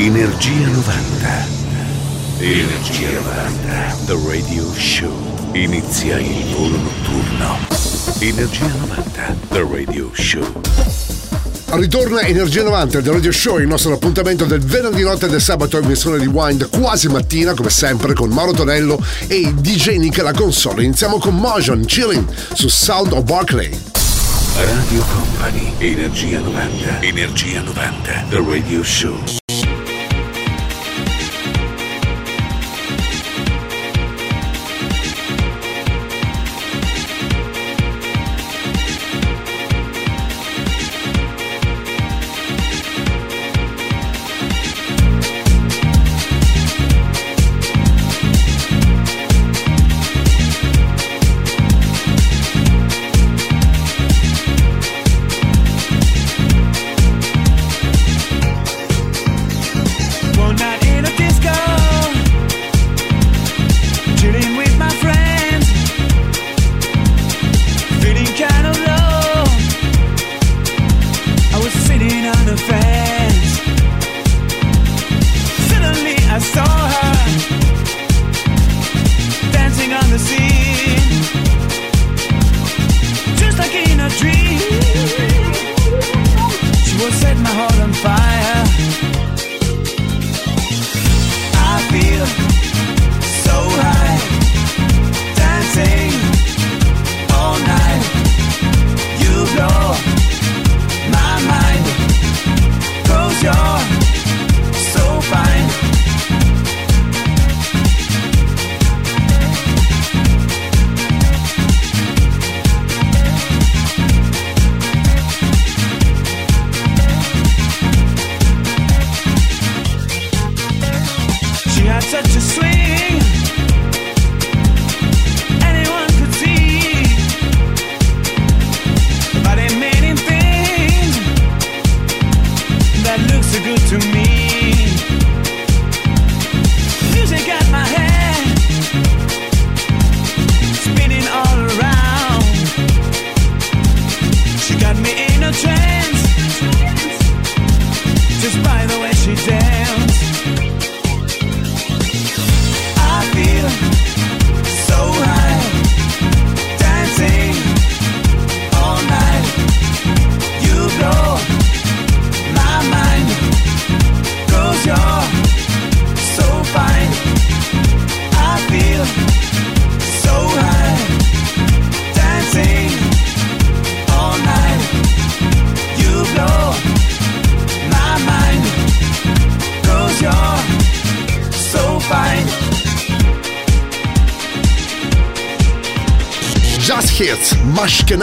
Energia 90. Energia 90. The Radio Show. Inizia il volo notturno. Energia 90. The Radio Show. Ritorna Energia 90 del Radio Show, il nostro appuntamento del venerdì notte e del sabato in versione di Wind quasi mattina, come sempre, con Mauro Tonello e DJ Nick alla console. Iniziamo con Motion Chilling su Sound of Barclay. Radio Company. Energia 90. Energia 90. The Radio Show.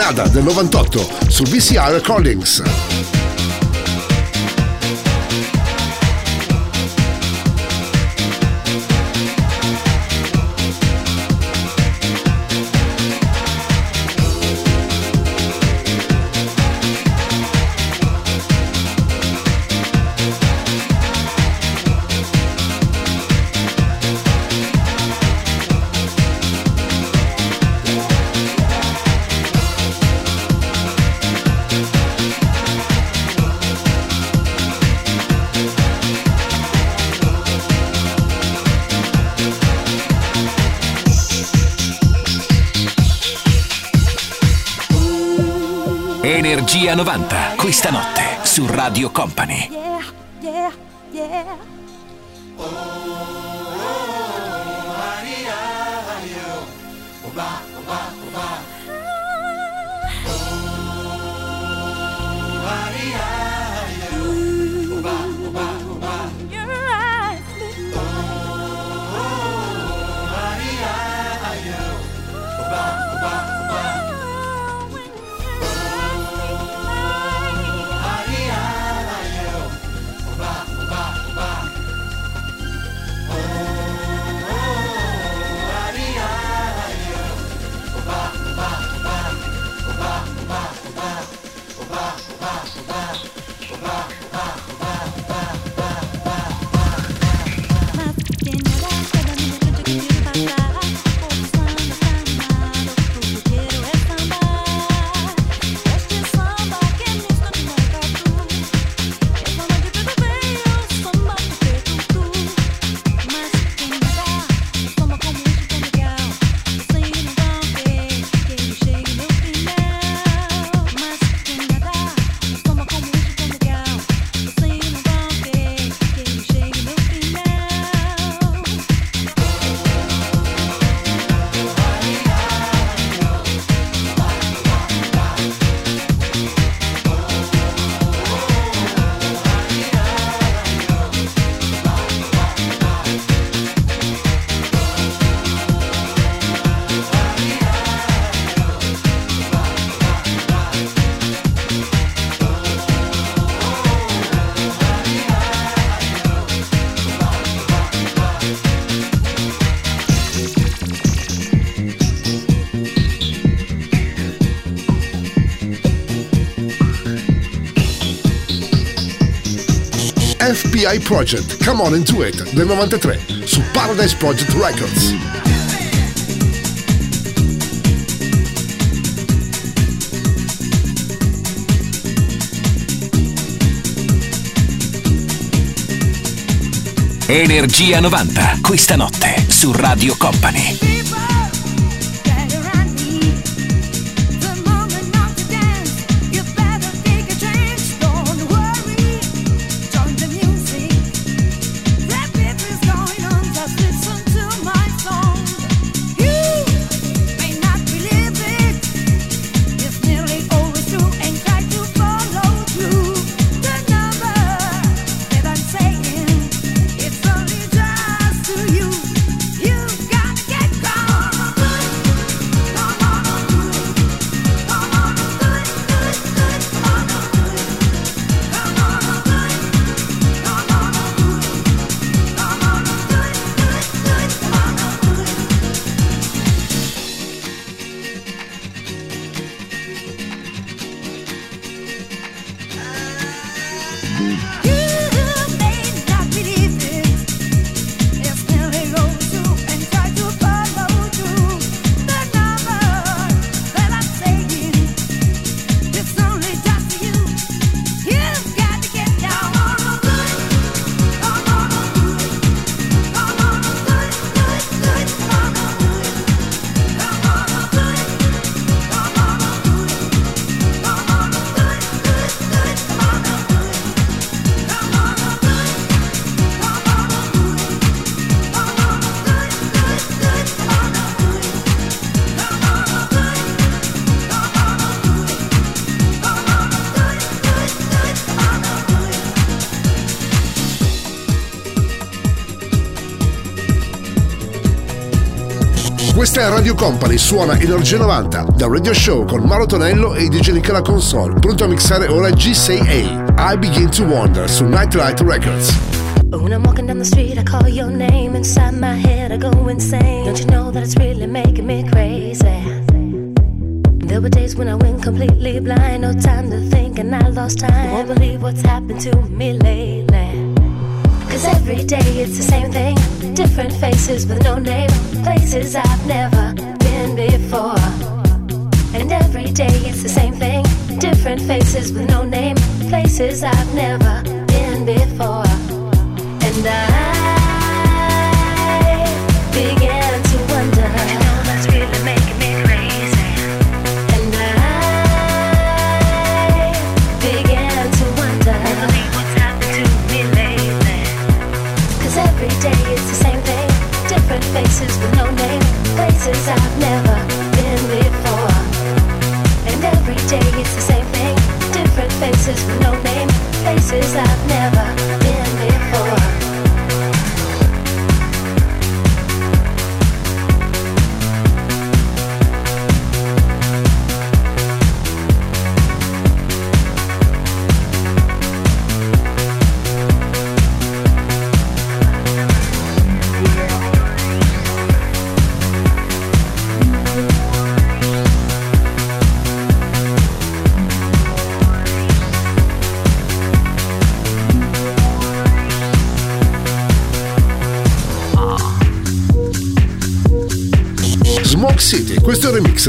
Canada del 98 su VCR Recordings. Questa notte su Radio Company. FPI Project, Come On Into It del 93 su Paradise Project Records. Energia 90, questa notte su Radio Company. Radio Company, suona Energia 90, da Radio Show con Mauro Tonello e DJ Nicola Console. Pronto a mixare ora G6A, I Begin to Wonder su Nightlight Records. When I'm walking down the street, I call your name. Inside my head, I go insane. Don't you know that it's really making me crazy? There were days when I went completely blind, no time to think, and I lost time. Won't believe what's happened to me lately. Cause every day it's the same thing. Different faces with no name. Places I've never been before. And every day it's the same thing. Different faces with no name. Places I've never been before. And I Faces with no name. Places I've never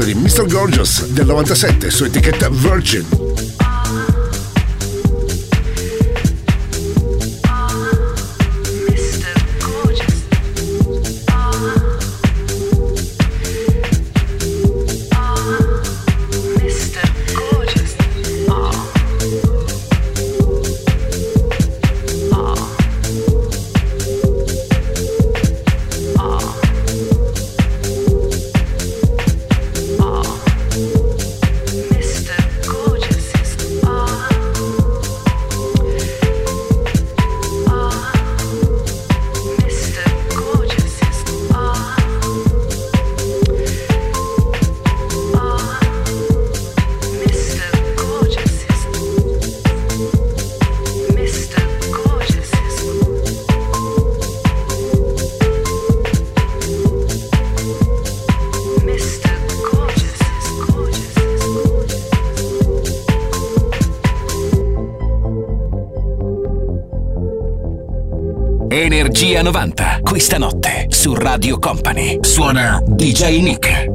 di Mr. Gorgeous del 97 su etichetta Virgin. 90, questa notte, su Radio Company. Suona DJ Nick.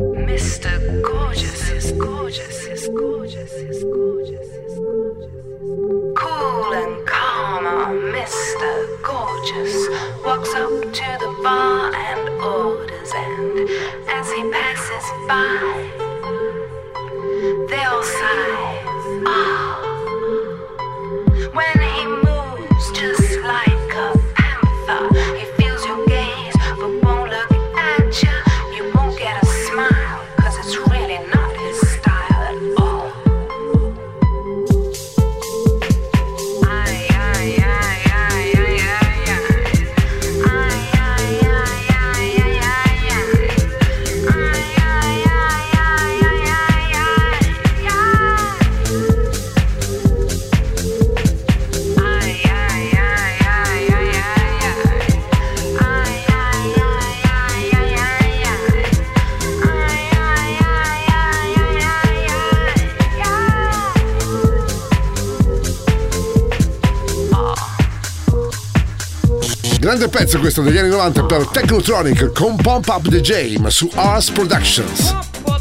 questo degli anni 90 per Technotronic con Pump Up the Jam su Ars Productions.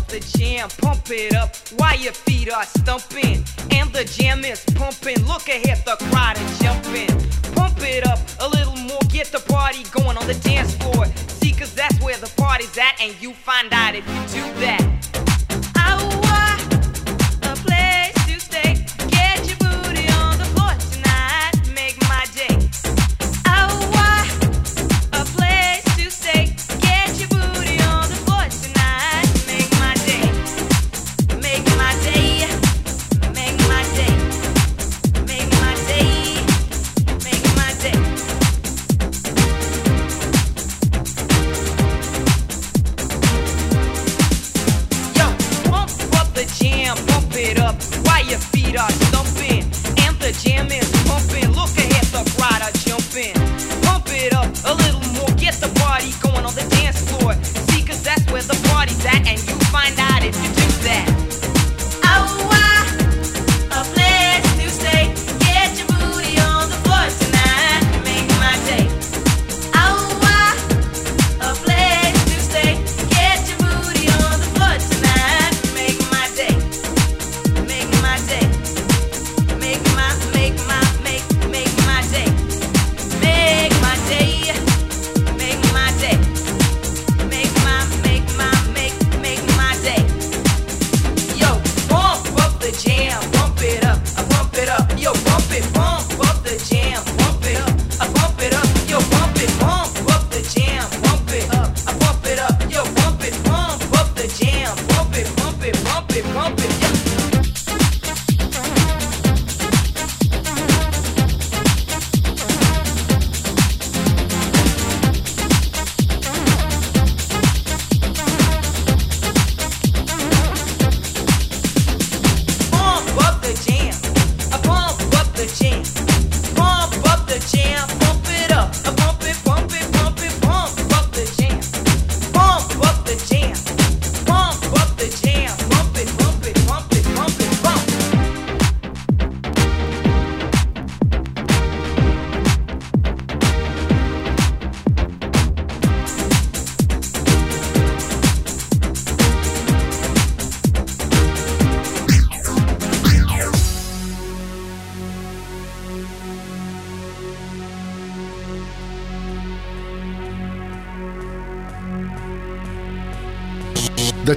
The jam, pump it up while your feet are stumping. And the jam is pumping, look ahead, the crowd is jumping. Pump it up a little more, get the party going on the dance floor. See, cause that's where the party's at, and you find out if you do that.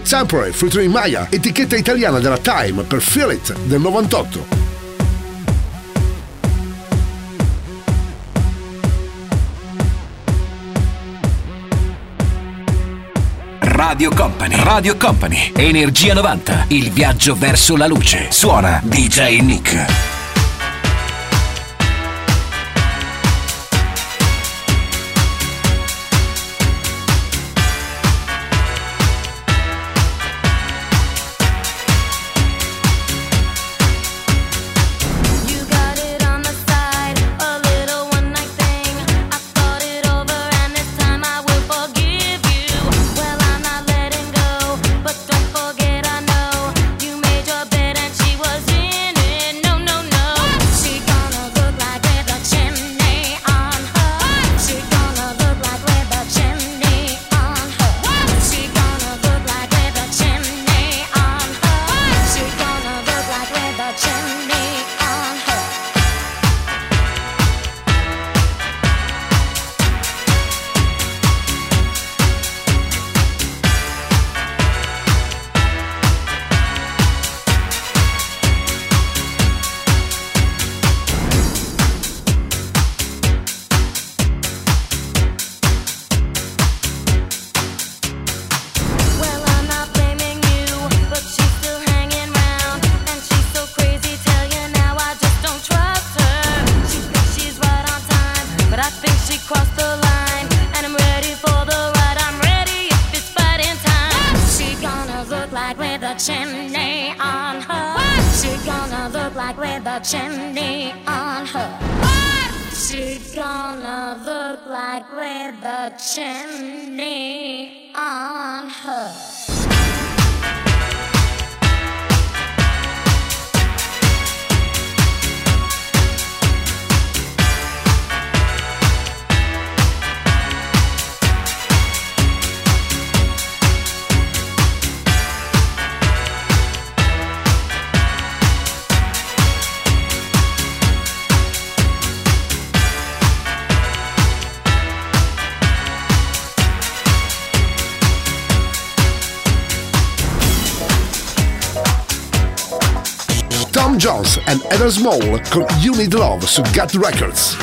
Temporary featuring Maya, etichetta italiana della Time per Feel It del 98. Radio Company, Radio Company, Energia 90, il viaggio verso la luce. Suona DJ Nick. With where the chimney on her. Ever Small con You Need Love su Gut Records.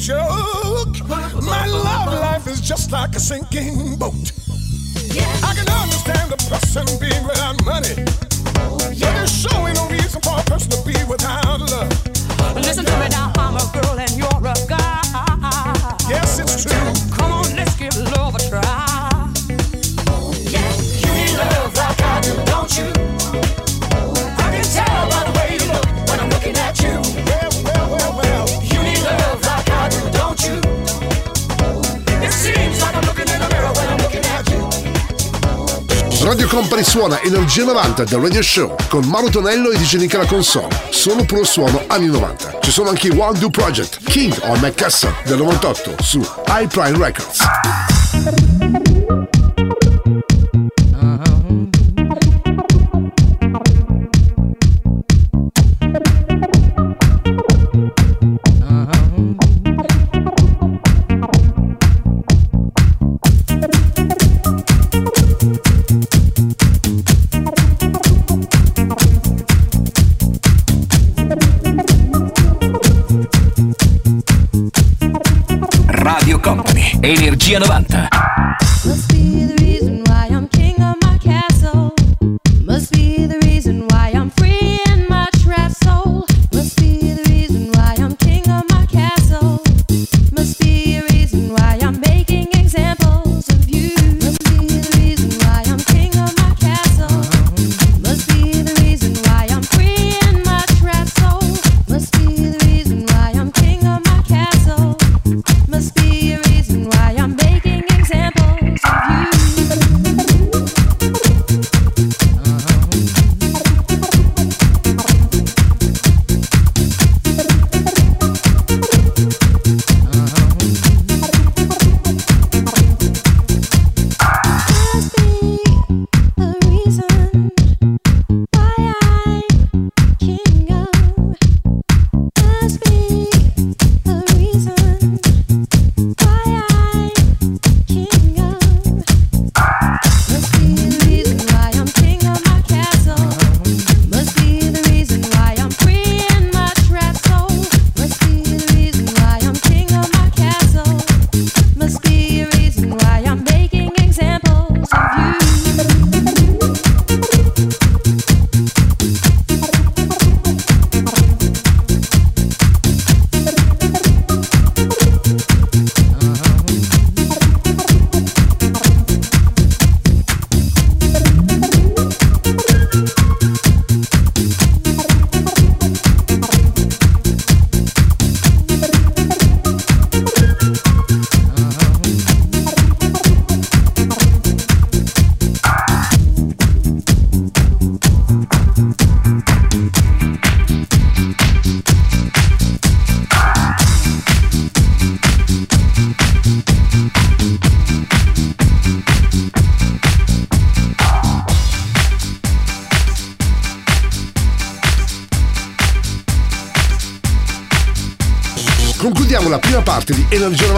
joke. My love life is just like a sinking boat. I can understand a person being without money. Radio Company suona Energia 90 del Radio Show con Mauro Tonello e DJ Nick alla console. Solo puro suono anni 90. Ci sono anche i One Do Project, King on McCasson del 98 su iPrime Records. Energia 90.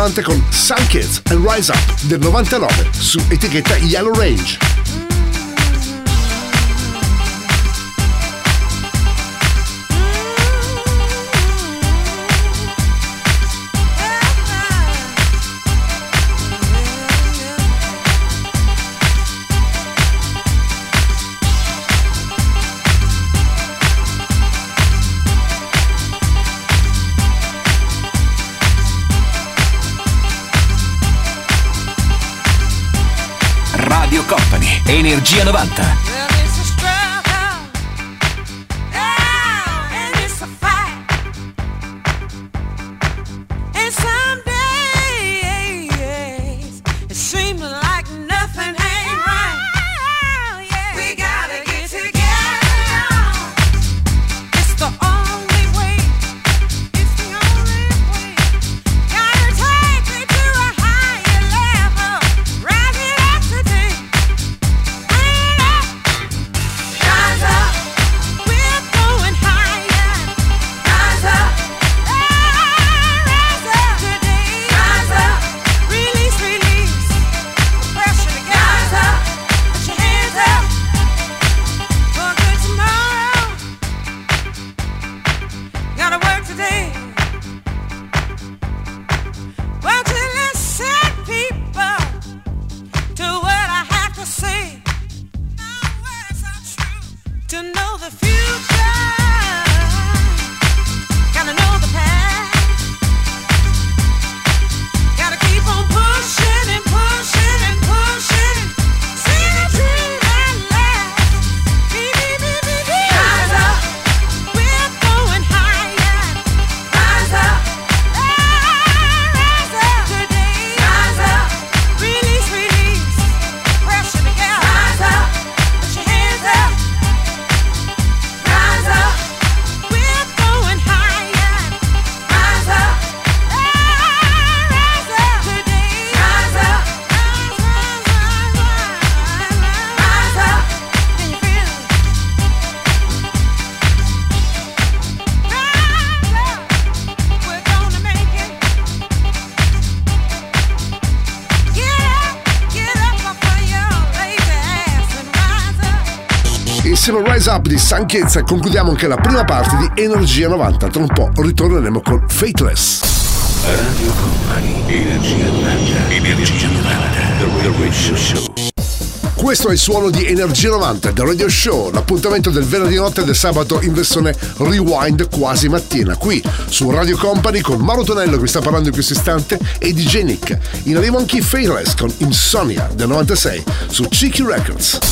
90 con Sun Kids and Rise Up del 99 su etichetta Yellow Range. Energia 90. stanchezza concludiamo anche la prima parte di Energia 90. Tra un po' ritorneremo con Fateless. Radio Company, Energia 90, Energia 90, The Radio Show. Questo è il suono di Energia 90 del Radio Show, l'appuntamento del venerdì notte e del sabato in versione rewind quasi mattina, qui su Radio Company con Mauro Tonello che sta parlando in questo istante e di Genic. In arrivo anche i con Insomnia del 96 su Cheeky Records.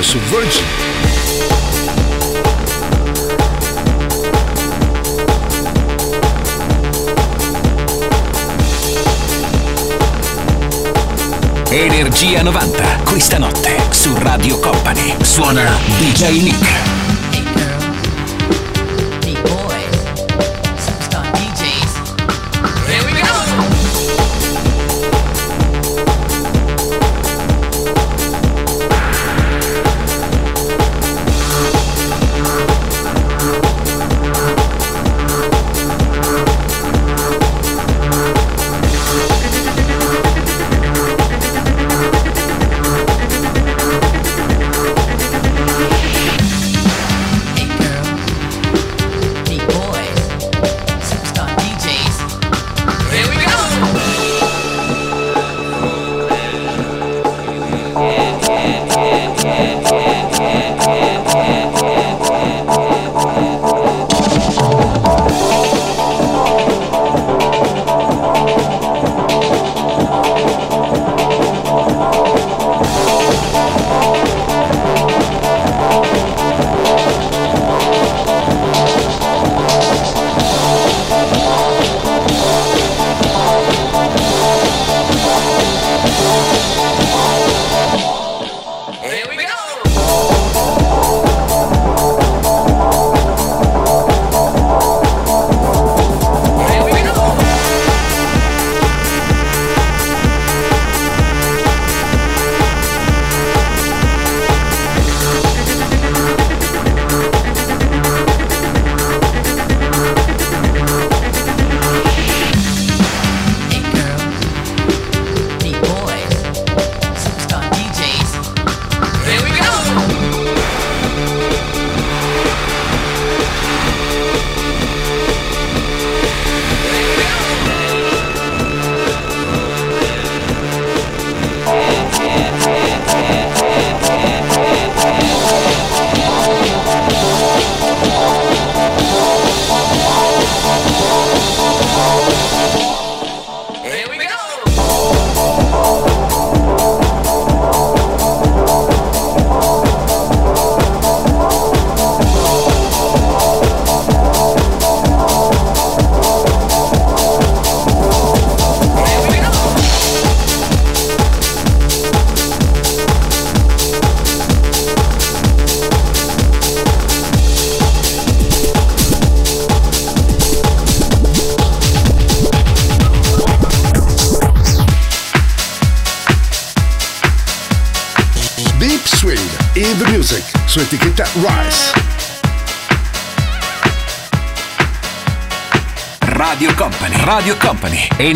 1999 su Virgin. Energia 90, questa notte su Radio Company. Suona DJ Nick.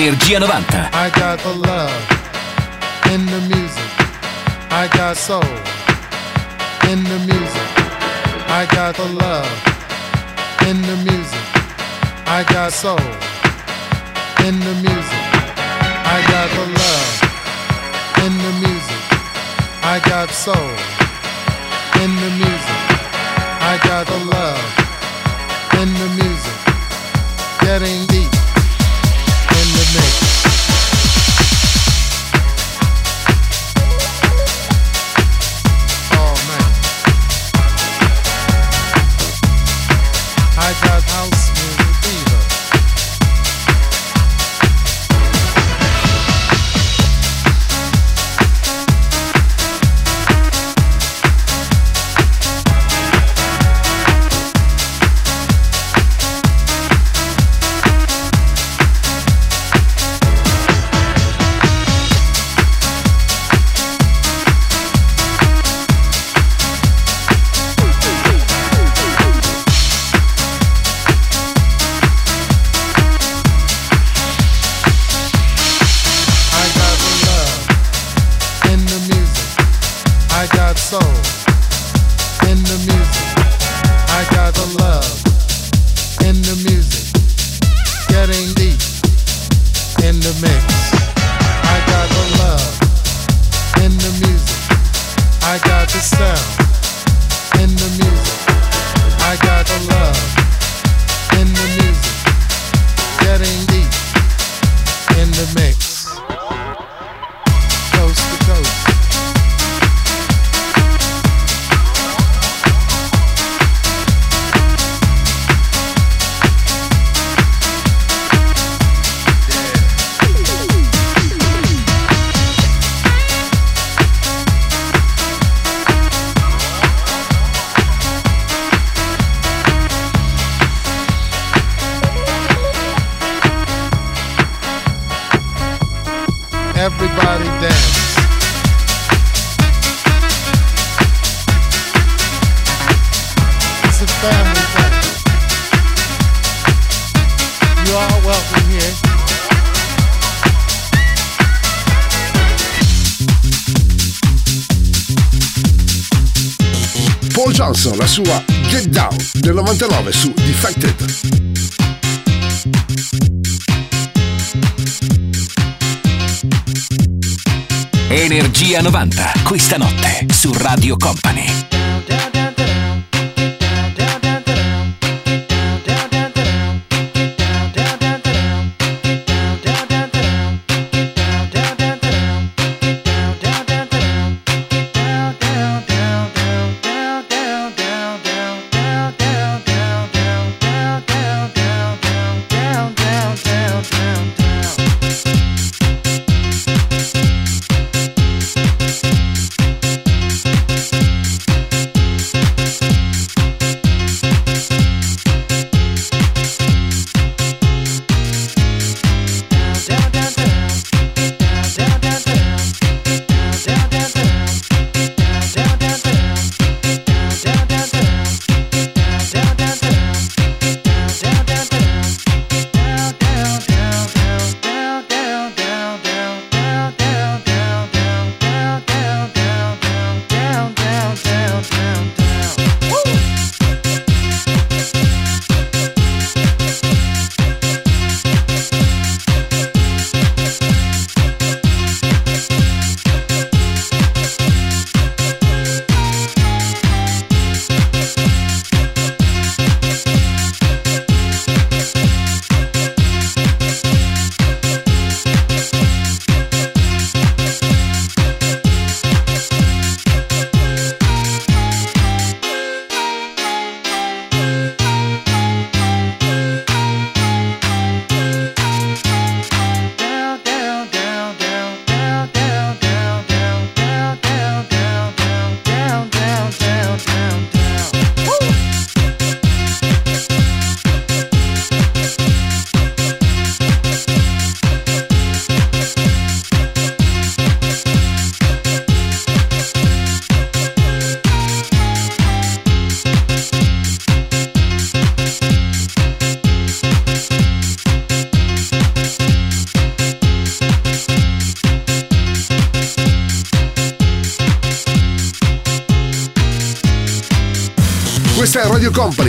Energia 90. I got the love in the music. I got soul in the music. I got the love in the music. I got soul in the music. I got the love in the music. I got soul in the music. I got the love in the music. Getting deep. 90.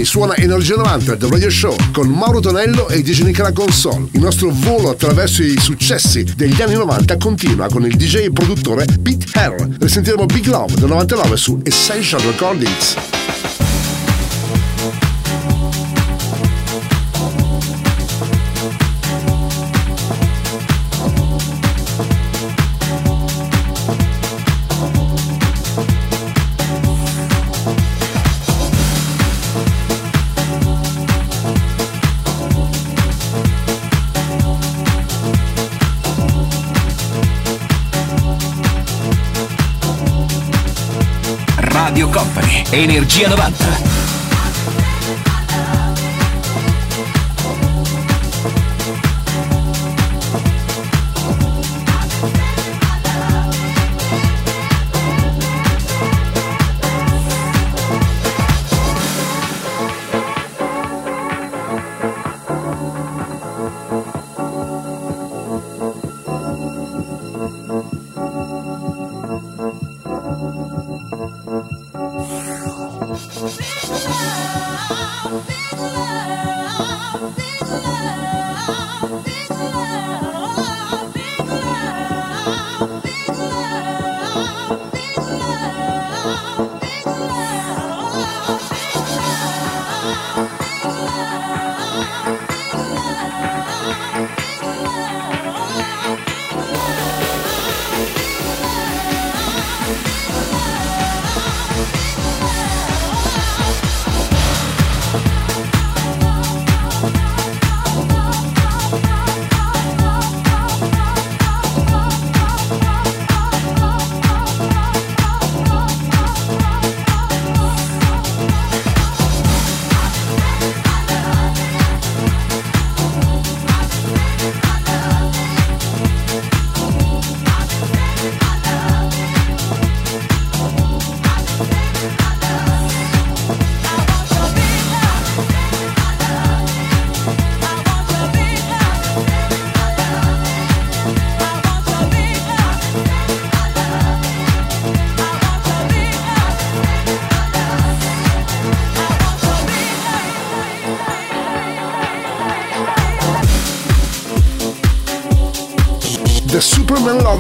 Suona Energia 90 del Radio Show con Mauro Tonello e DJ Nick alla console. Il nostro volo attraverso i successi degli anni 90 continua con il DJ e produttore Pete Harrell. Risentiremo Big Love del 99 su Essential Recordings. Energia 90.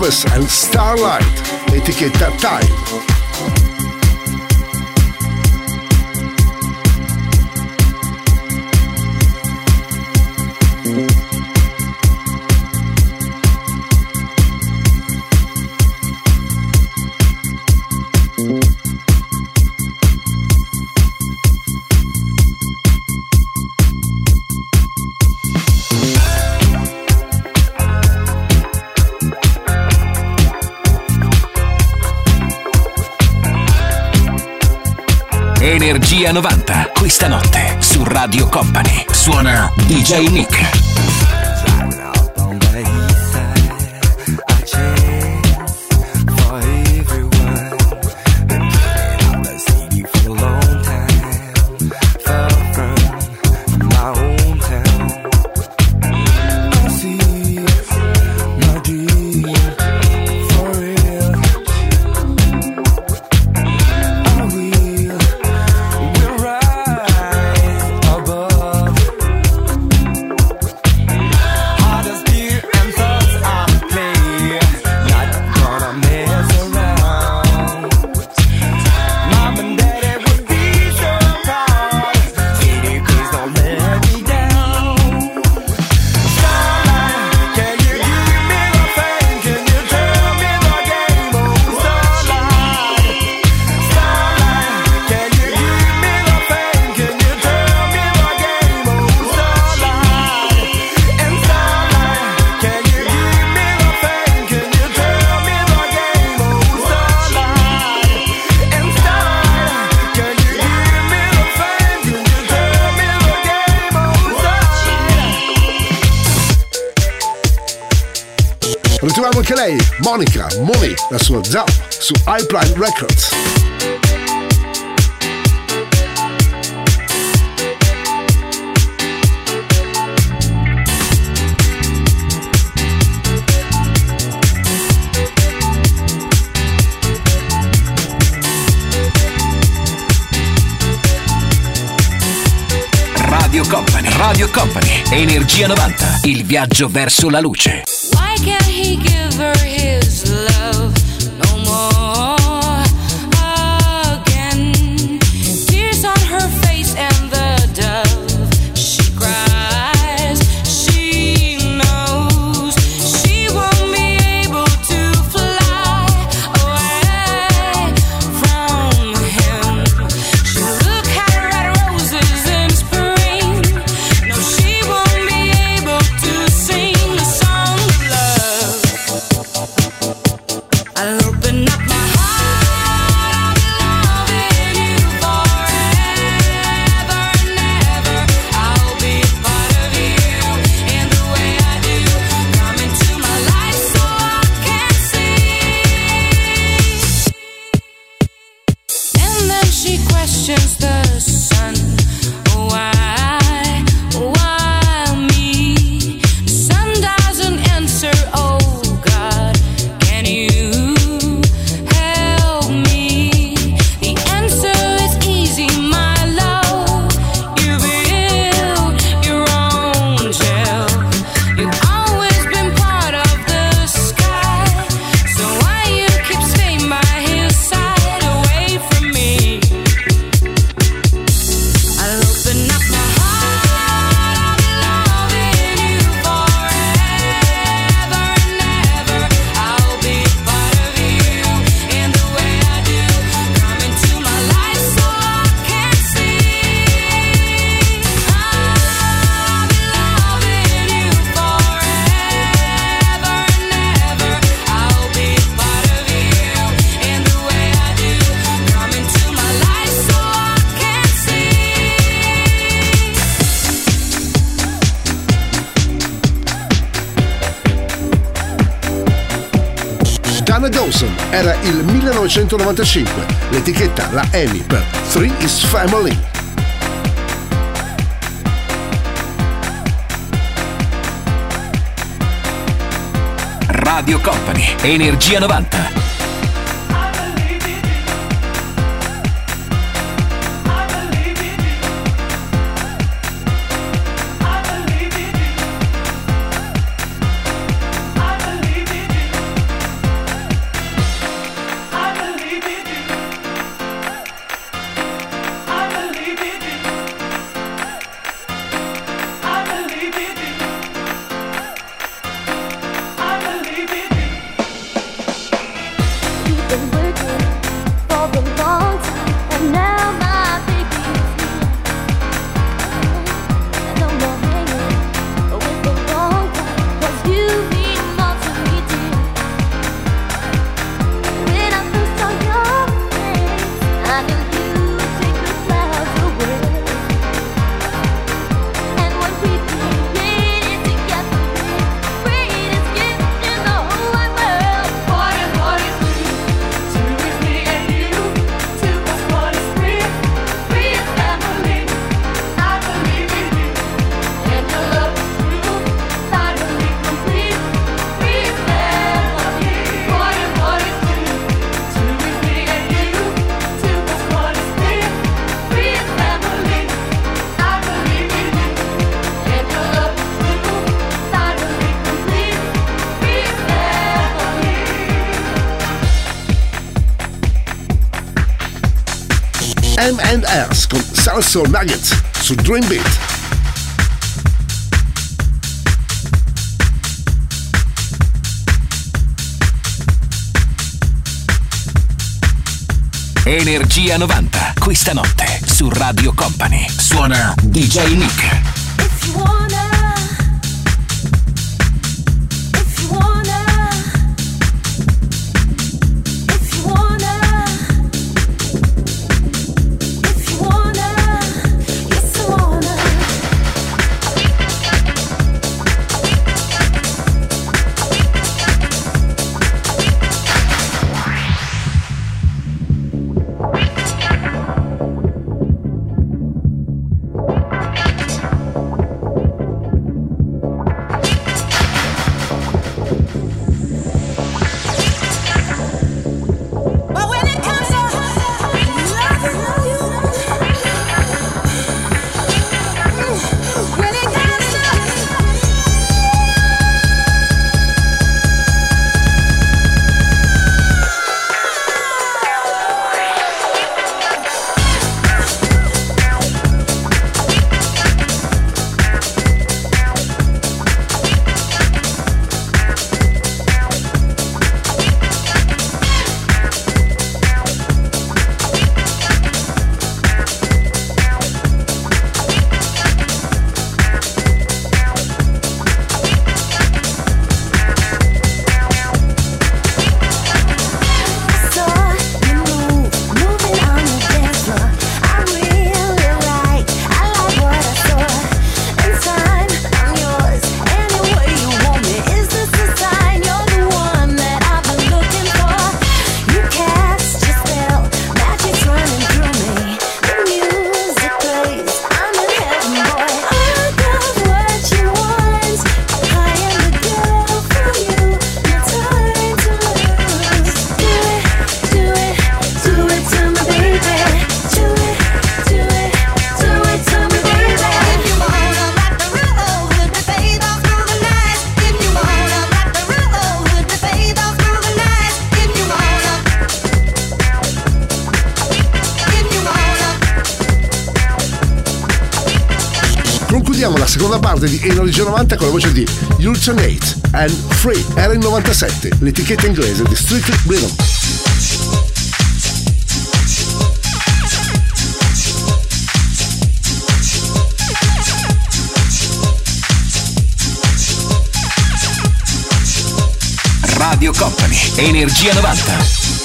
Lovers and Starlight, etichetta Time. Suona DJ Nick. Crime Records. Radio Company, Radio Company, Energia 90, il viaggio verso la luce. Why can't he give her his love? 1995, l'etichetta la EMI per Three is Family. Radio Company, Energia 90. Cancel Nuggets su Dream Beat. Energia 90, questa notte su Radio Company. Suona DJ Nick. Energia 90 con la voce di Ultimate and Free. Era il 97, l'etichetta inglese di Strictly Rhythm. Radio Company, Energia 90.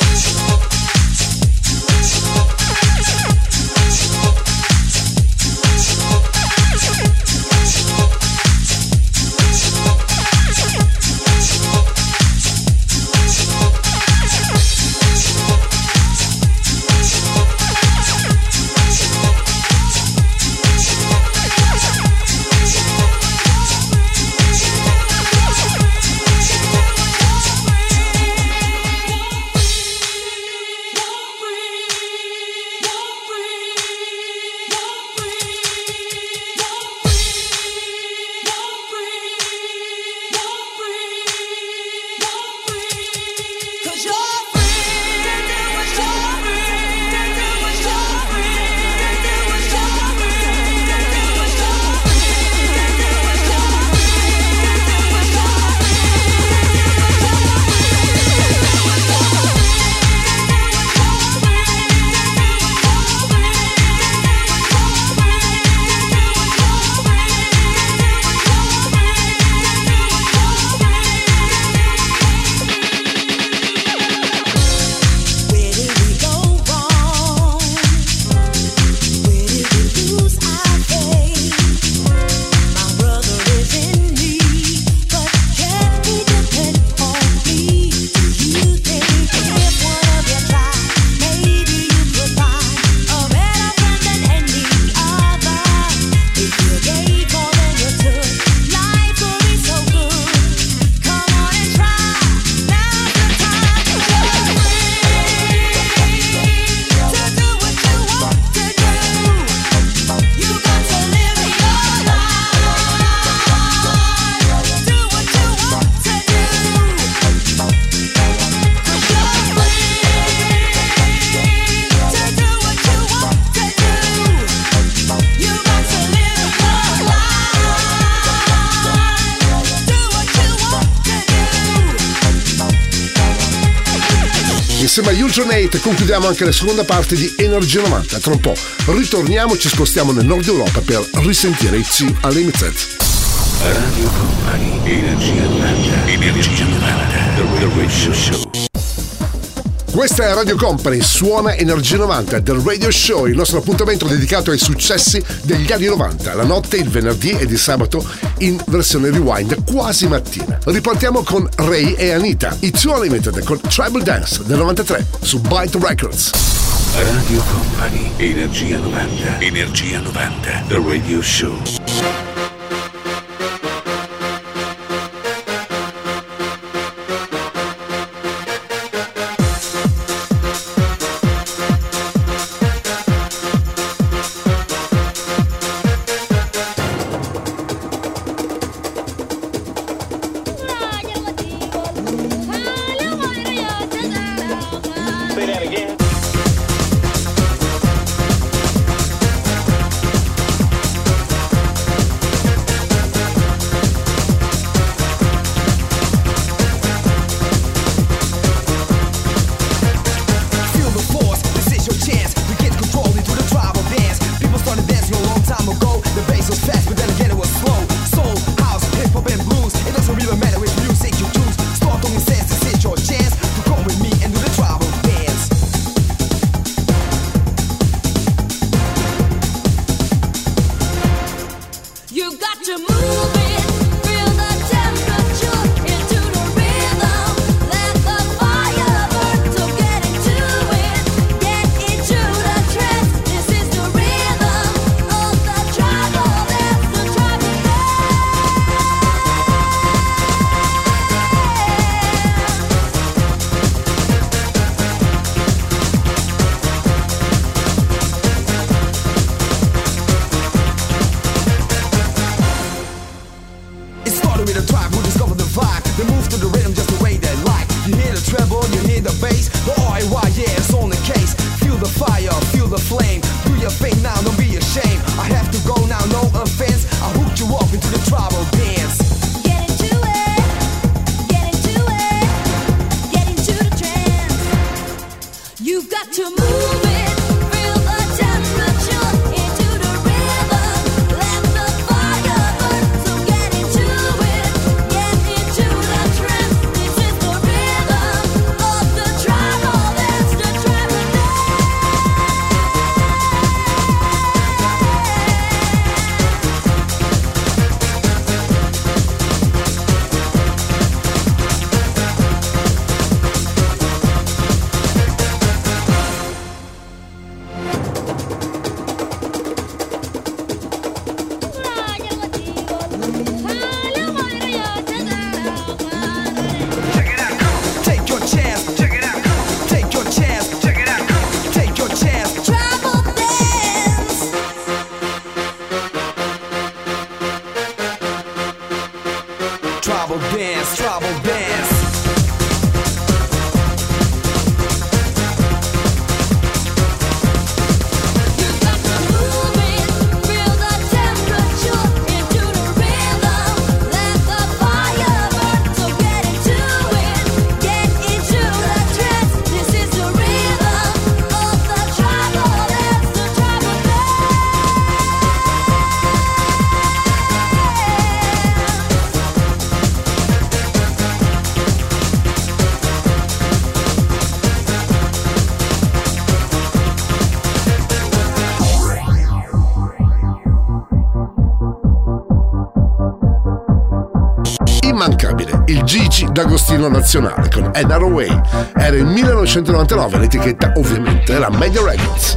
Ultronate concludiamo anche la seconda parte di Energia 90. Tra un po' ritorniamo, ci spostiamo nel nord Europa per risentire i Two Unlimited. Radio Company, Energia 90. Energia 90. The Radio Show. Questa è Radio Company, suona Energia 90 del Radio Show, il nostro appuntamento dedicato ai successi degli anni 90, la notte, il venerdì ed il sabato in versione rewind quasi mattina. Ripartiamo con Ray e Anita, i Two Unlimited con Tribal Dance del 93 su Byte Records. Radio Company, Energia 90. Energia 90. The Radio Show. immancabile, il Gigi d'Agostino Nazionale con Another Way. Era il 1999, l'etichetta ovviamente era Media Records.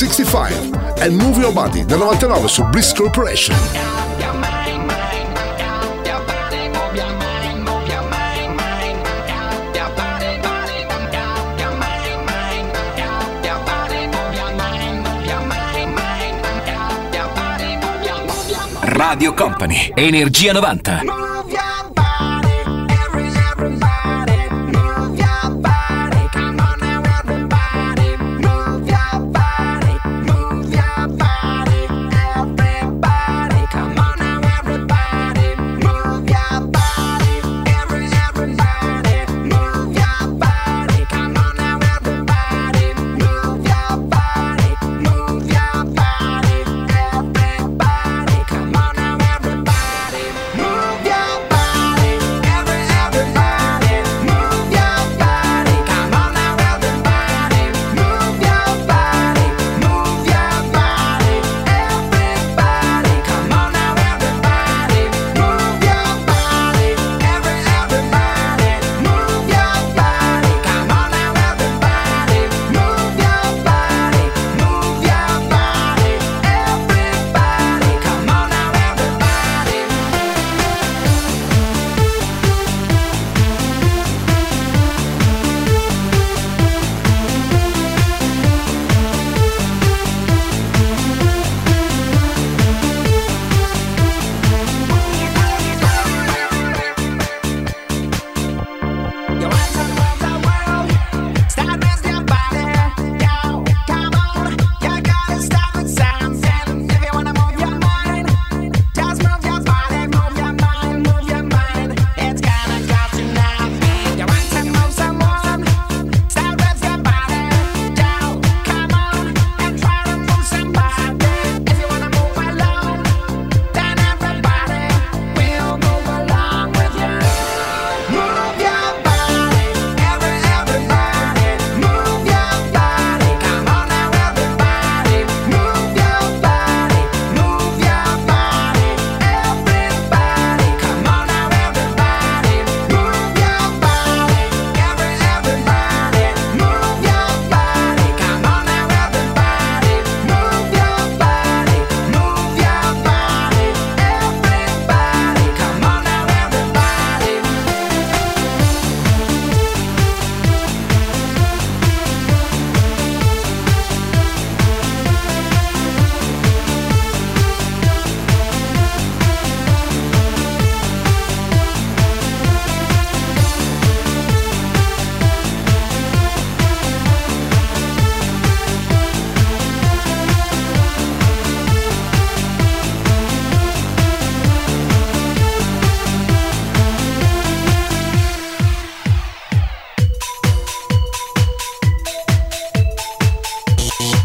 65 e Move Your Body del 99 su Bliss Corporation. Radio Company, Energia 90.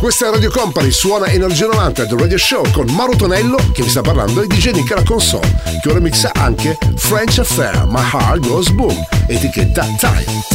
Questa è Radio Company, suona Energia 90 The Radio Show con Mauro Tonello che vi sta parlando e DJ Nick alla console che ora mixa anche French Affair My Heart Goes Boom etichetta Time.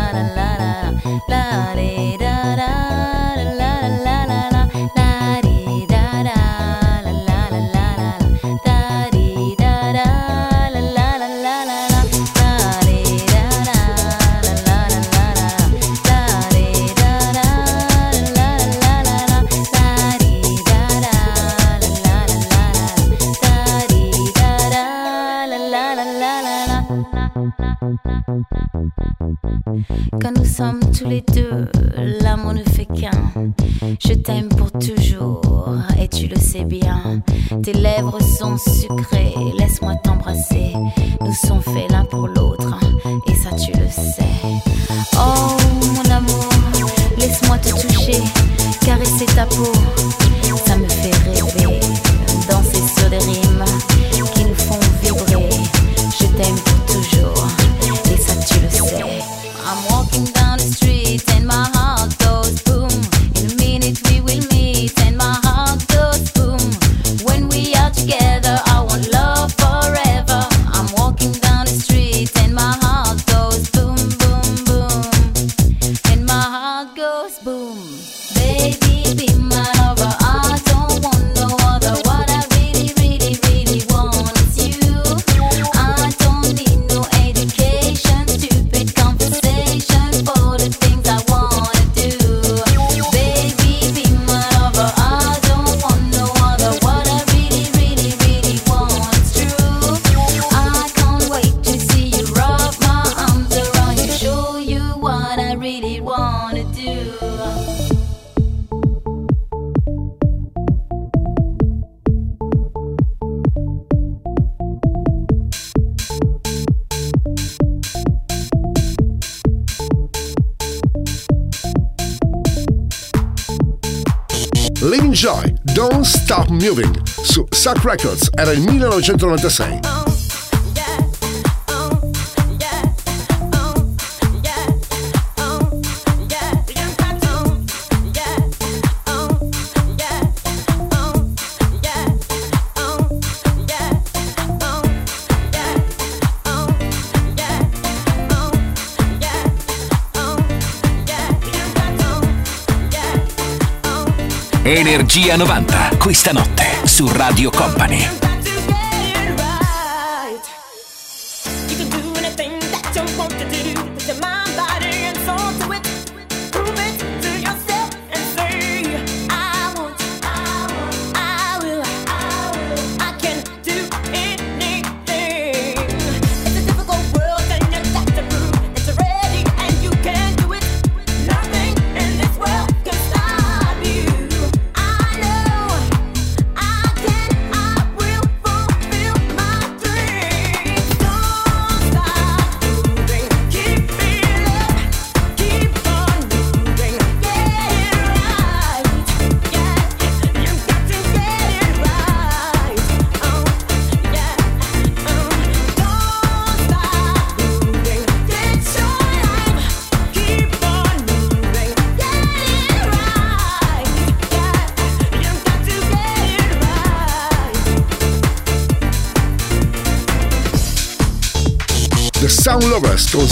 1996. Energia 90, questa notte su Radio Company.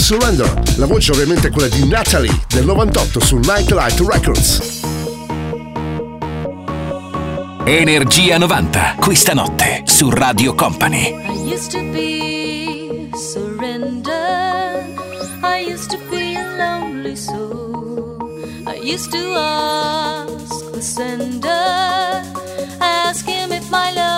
Surrender. La voce ovviamente è quella di Natalie del 98 su Nightlight Records. Energia 90, questa notte su Radio Company. I used to be surrender. I used to be a lonely soul. I used to ask the sender, ask him if my love.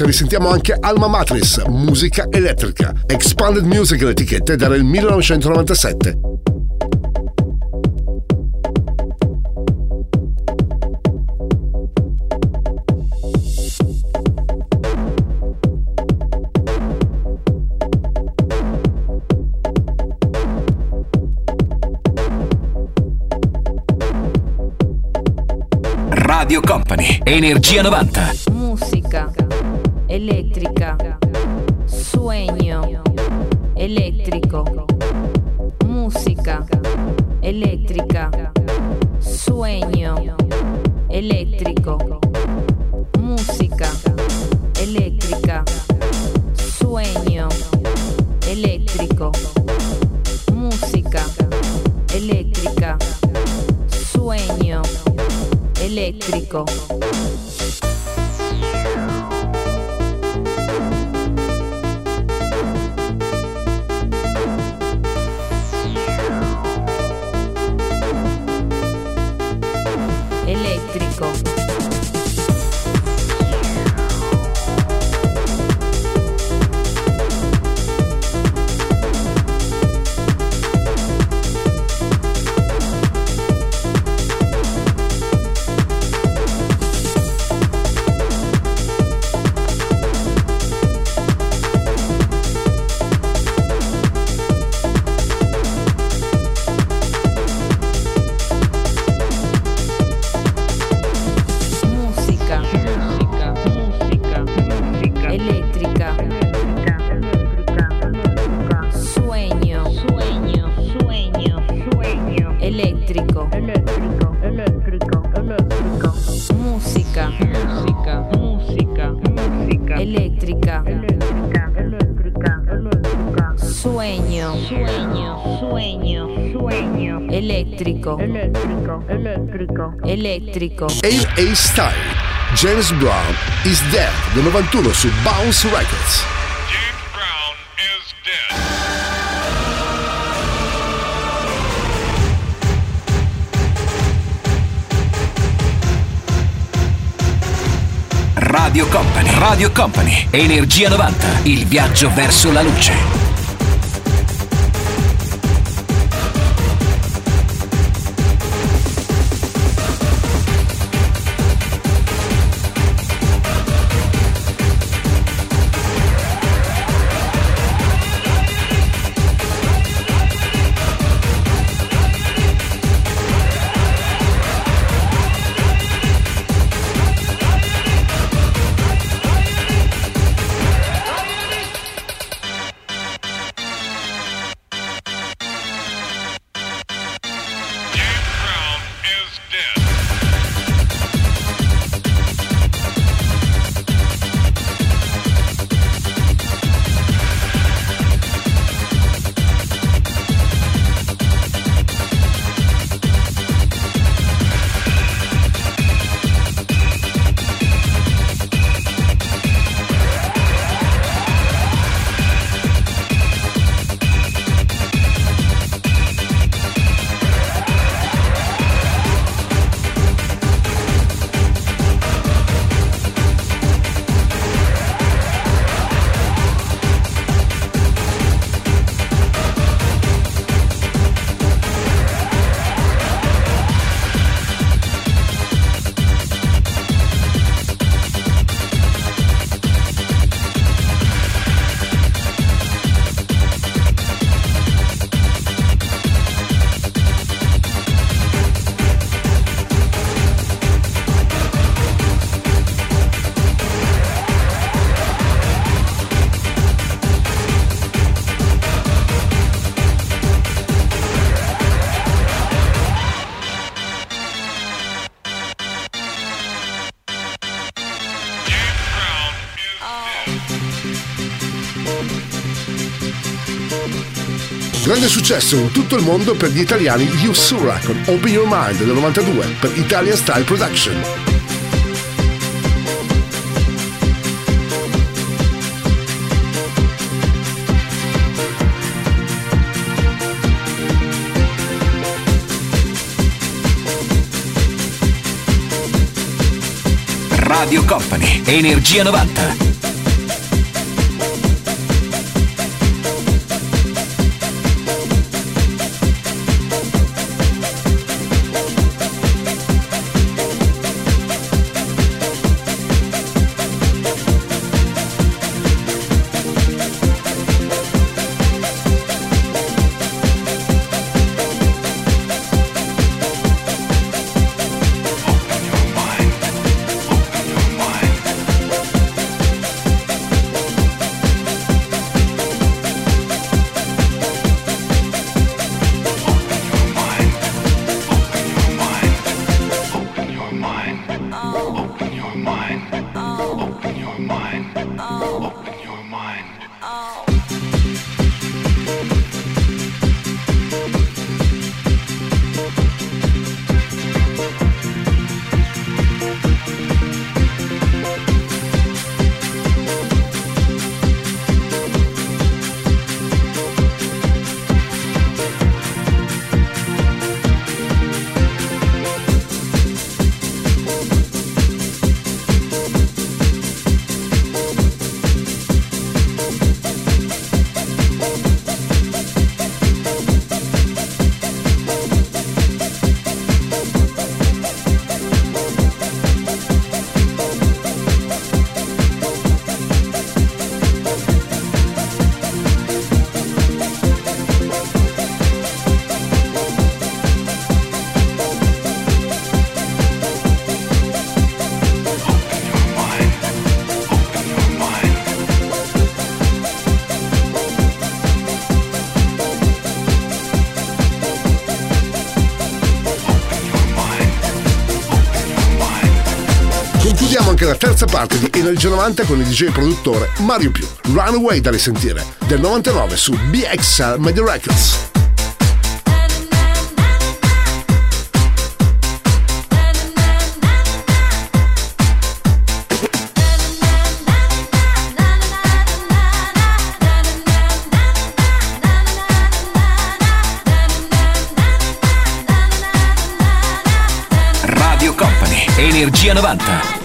Notte risentiamo anche Alma Matris, musica elettrica. Expanded Music l'etichetta ed era il 1997. Radio Company, Energia 90. Eléctrico. A.A. Style, James Brown is Dead del 91 su Bounce Records. Radio Company, Radio Company, Energia 90. Il viaggio verso la luce. Grande successo in tutto il mondo per gli italiani Yusura con Open Your Mind del 92 per Italia Style Production. Radio Company, Energia 90. Concludiamo anche la terza parte di Energia 90 con il DJ produttore Mario Più. Runaway da risentire, del 99 su BXL Media Records. Energia 90.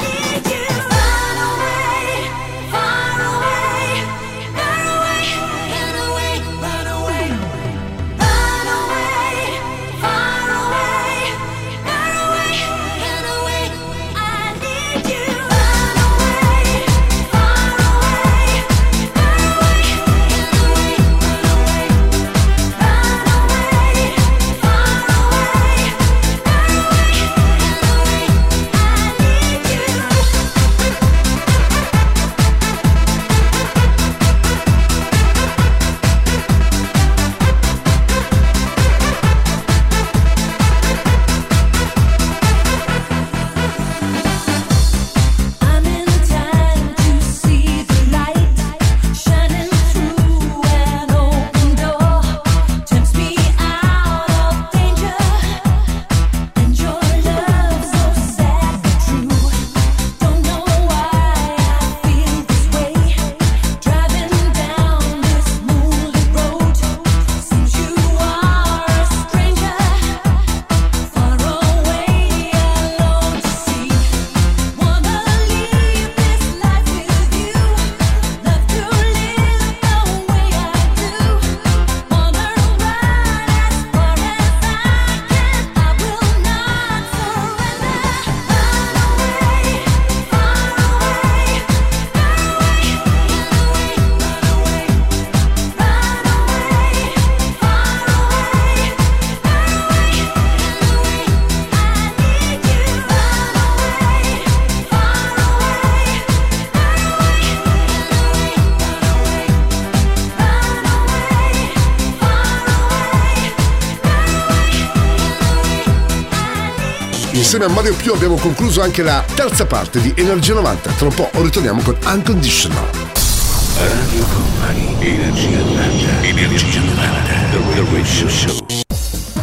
Insieme a Mario Più abbiamo concluso anche la terza parte di Energia 90. Tra un po' ritorniamo con Unconditional. Radio Company, Energia 90. Energia 90. The Radio Show.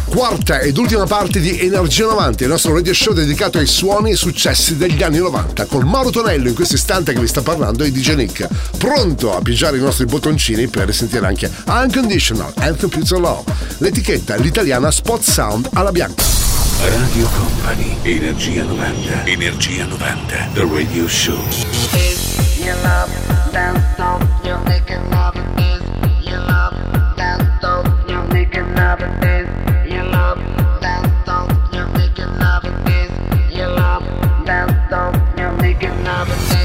Quarta ed ultima parte di Energia 90, il nostro radio show dedicato ai suoni e successi degli anni 90, con Mauro Tonello in questo istante che vi sta parlando e DJ Nick, pronto a pigiare i nostri bottoncini per sentire anche Unconditional and Computer Love, l'etichetta l'italiana Spot Sound alla bianca. Radio Company, Energia 90, Energia 90, The Radio Show. Love, dance you're making love love, dance you're making love love, dance you're making love love, dance you're making love.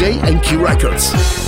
J&Q Records.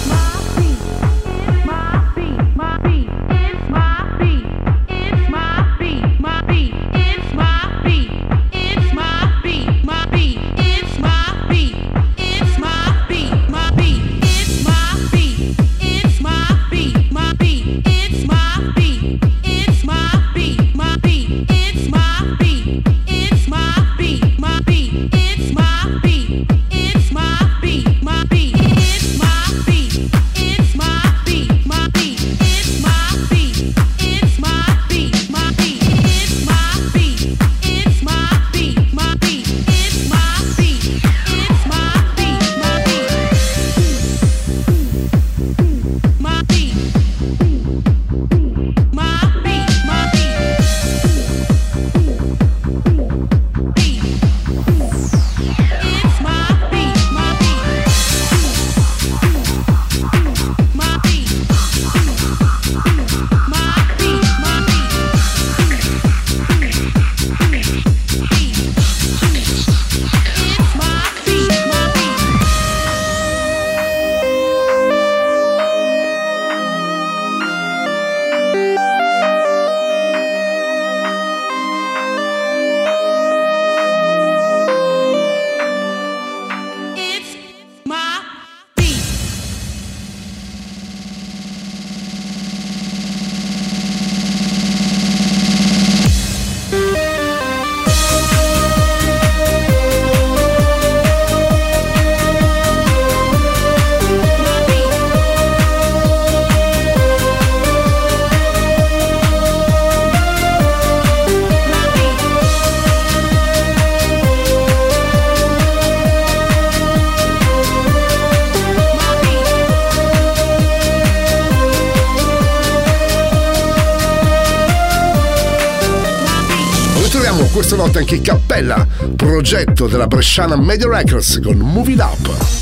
progetto della Bresciana Media Records con Movie Up.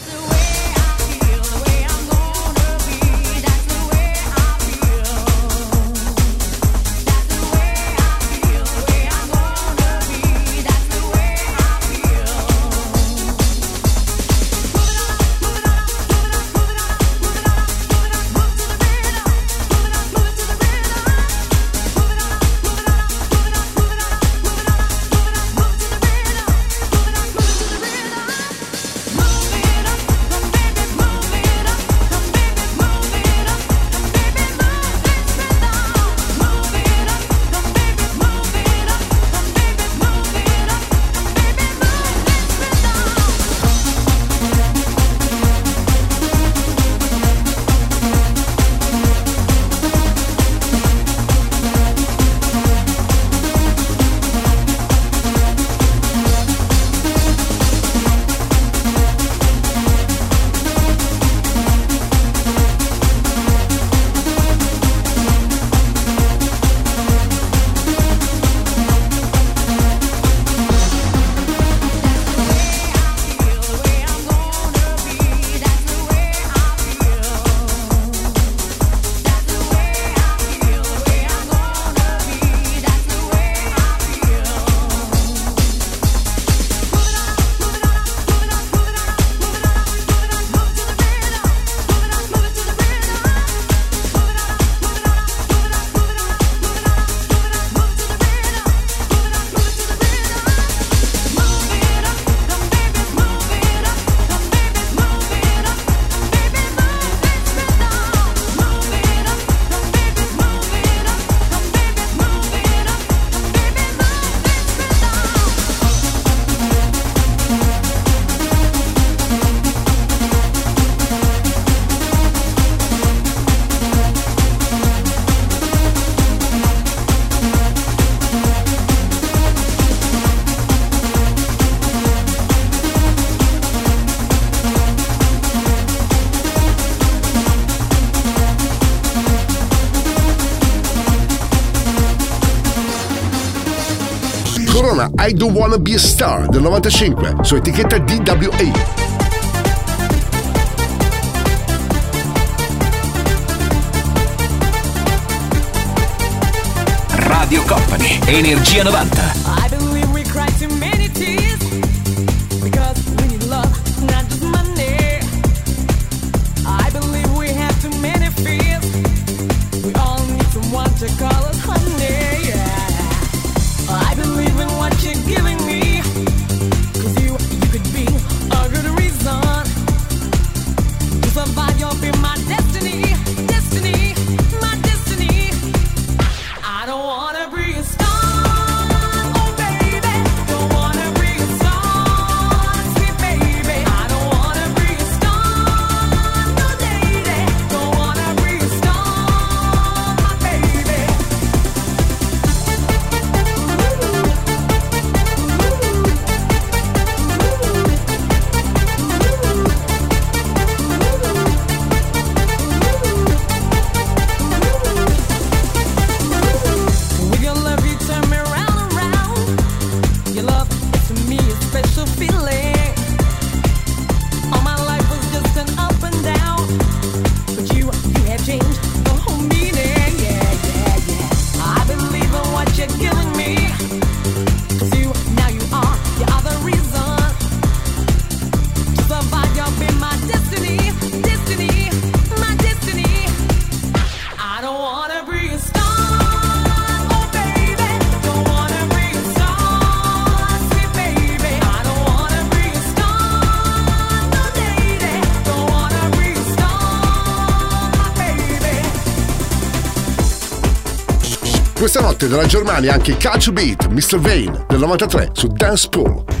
I Don't Wanna Be a Star del 95 su etichetta DWA. Radio Company, Energia 90. dalla Germania anche Culture Beat, Mr. Vane del 93 su Dance Pool.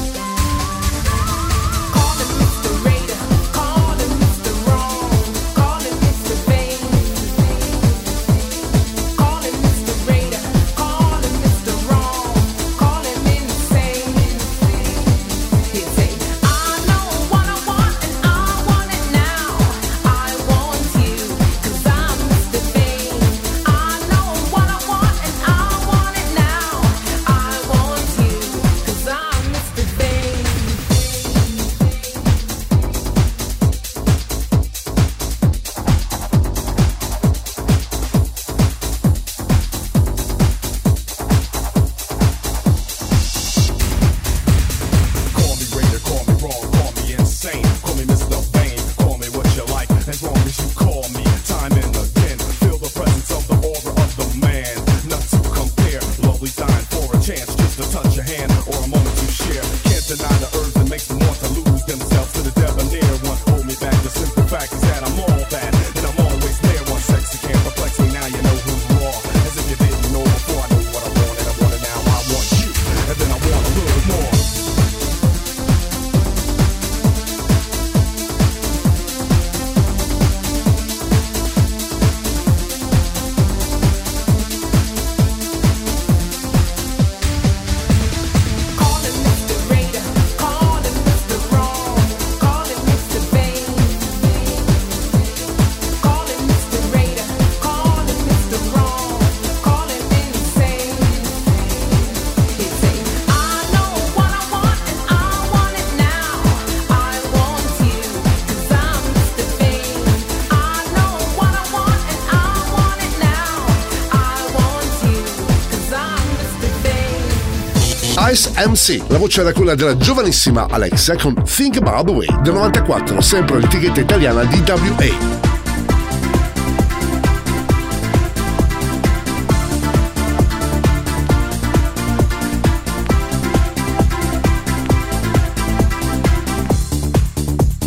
MC. La voce era quella della giovanissima Alexa con Think About the Way del 94, sempre l'etichetta italiana di WA.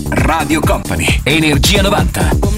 Radio Company, Energia 90.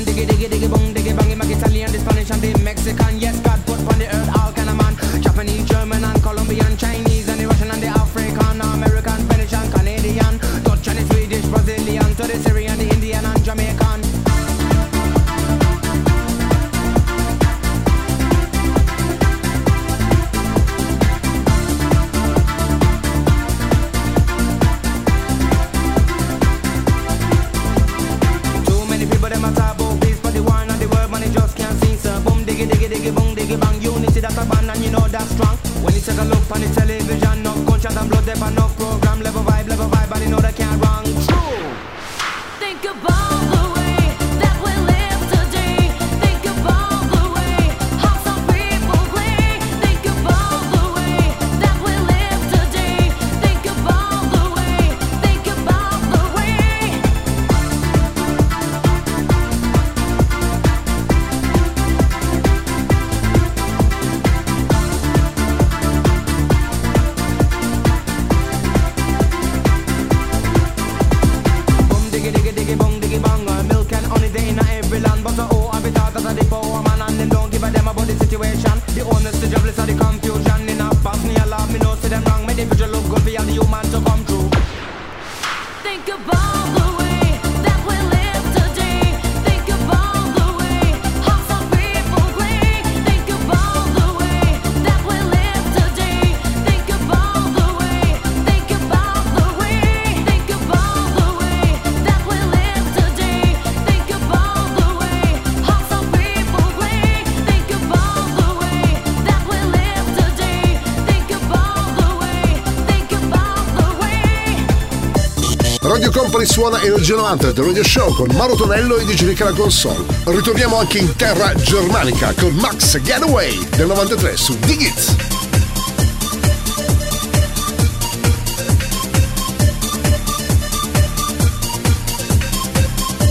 Company suona Energia 90 The Radio Show con Mauro Tonello e DJ Rick alla console. Ritorniamo anche in terra germanica con Max Getaway del 93 su Digit.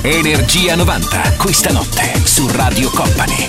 Energia 90, questa notte su Radio Company.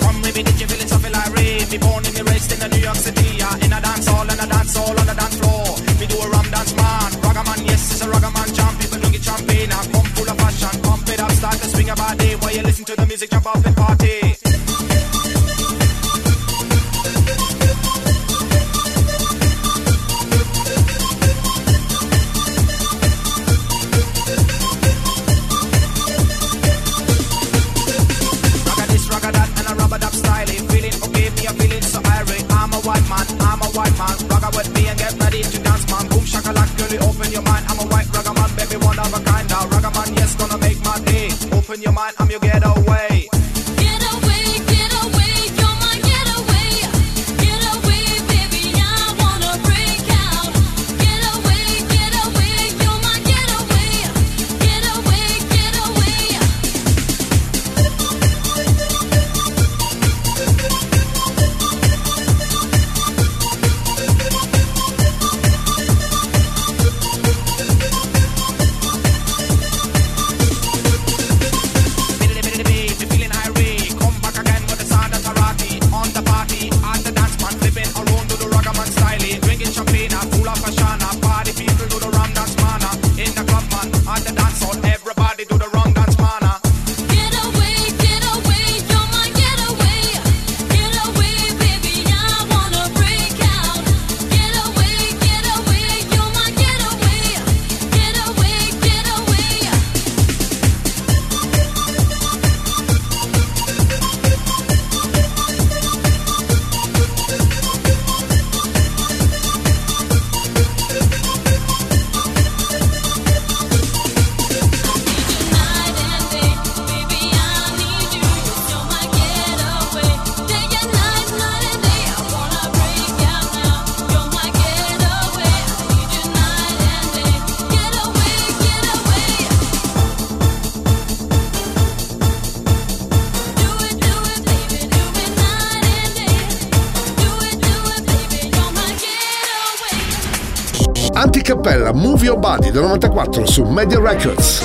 su Media Records.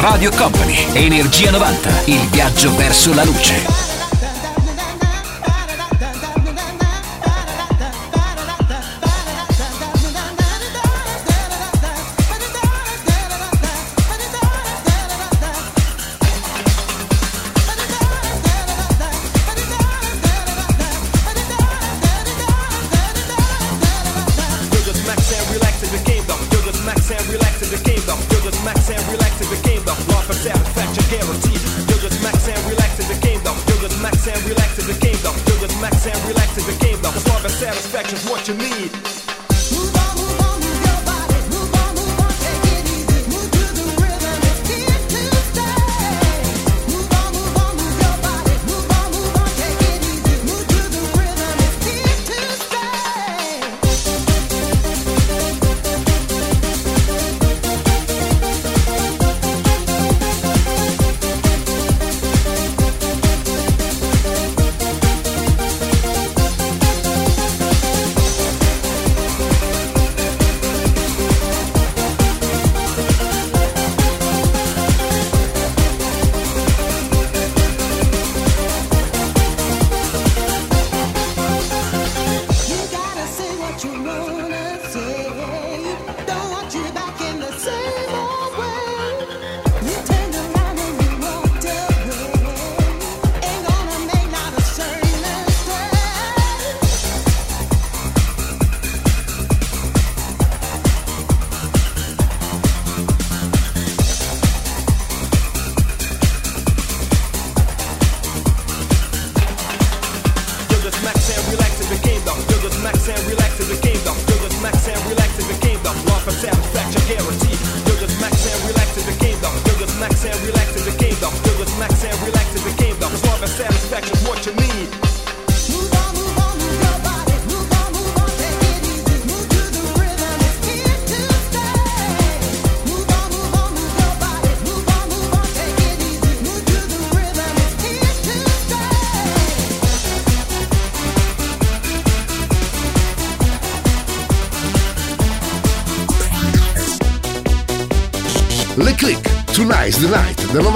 Radio Company, Energia 90, il viaggio verso la luce.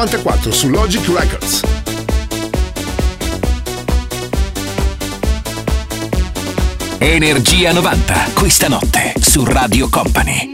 94 su Logic Records. Energia 90, questa notte su Radio Company.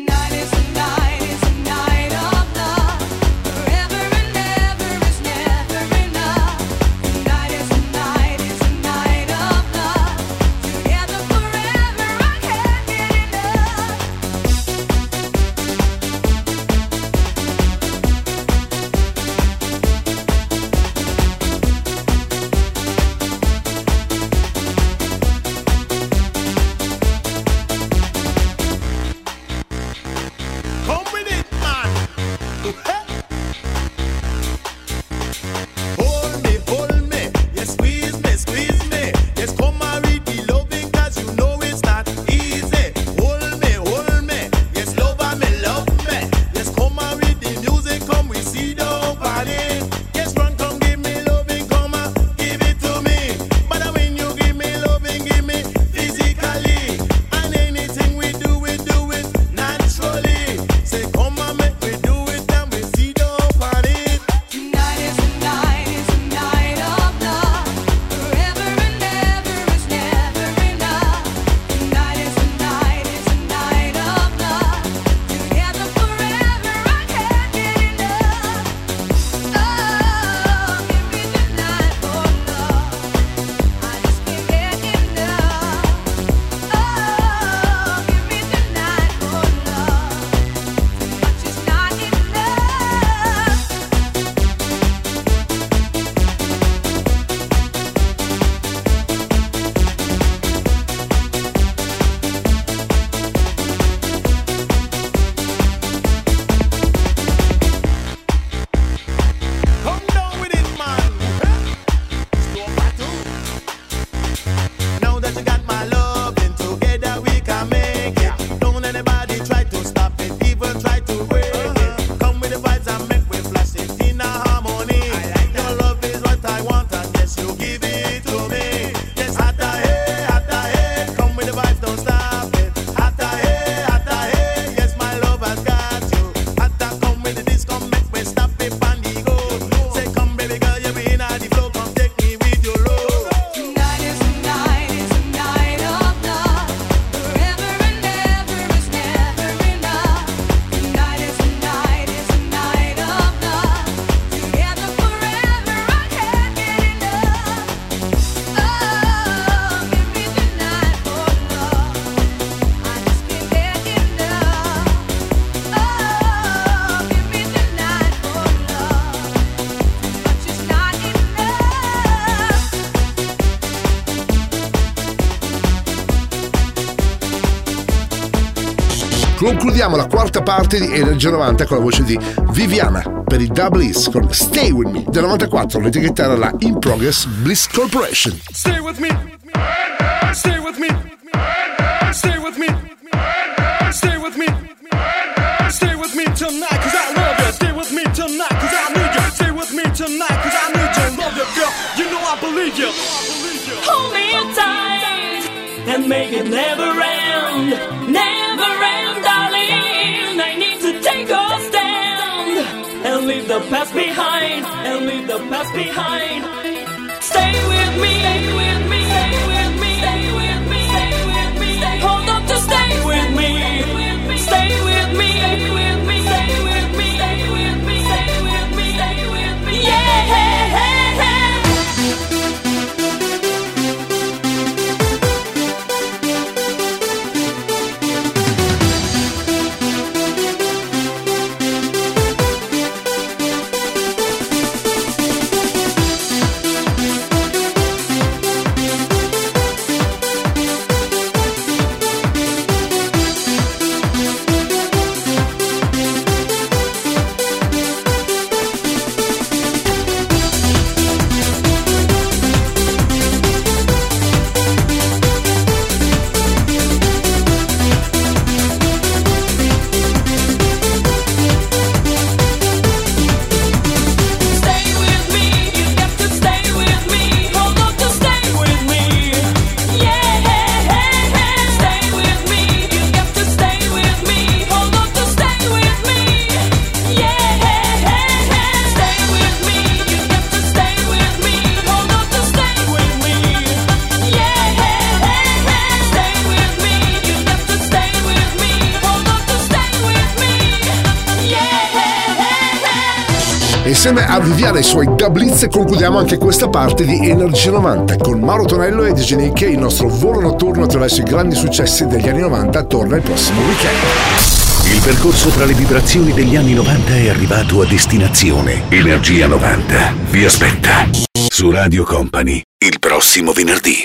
chiudiamo la quarta parte di Energy 90 con la voce di Viviana per il Double East con Stay With Me del 94, l'etichetta era la In Progress Bliss Corporation. Stay with me. Stay with me. Stay with me. Stay with me. Stay with me tonight cuz I love you. Stay with me tonight cuz I need you. Stay with me tonight cuz I need you. Love you girl. You know I believe you. Hold me tight and make it never end. Never end, darling. the past behind and leave the past behind. Stay with me, stay with me, stay with me. Dablitz concludiamo anche questa parte di Energia 90 con Mauro Tonello e DJ Nick il nostro volo notturno attraverso i grandi successi degli anni 90 torna il prossimo weekend. Il percorso tra le vibrazioni degli anni 90 è arrivato a destinazione. Energia 90 vi aspetta su Radio Company il prossimo venerdì.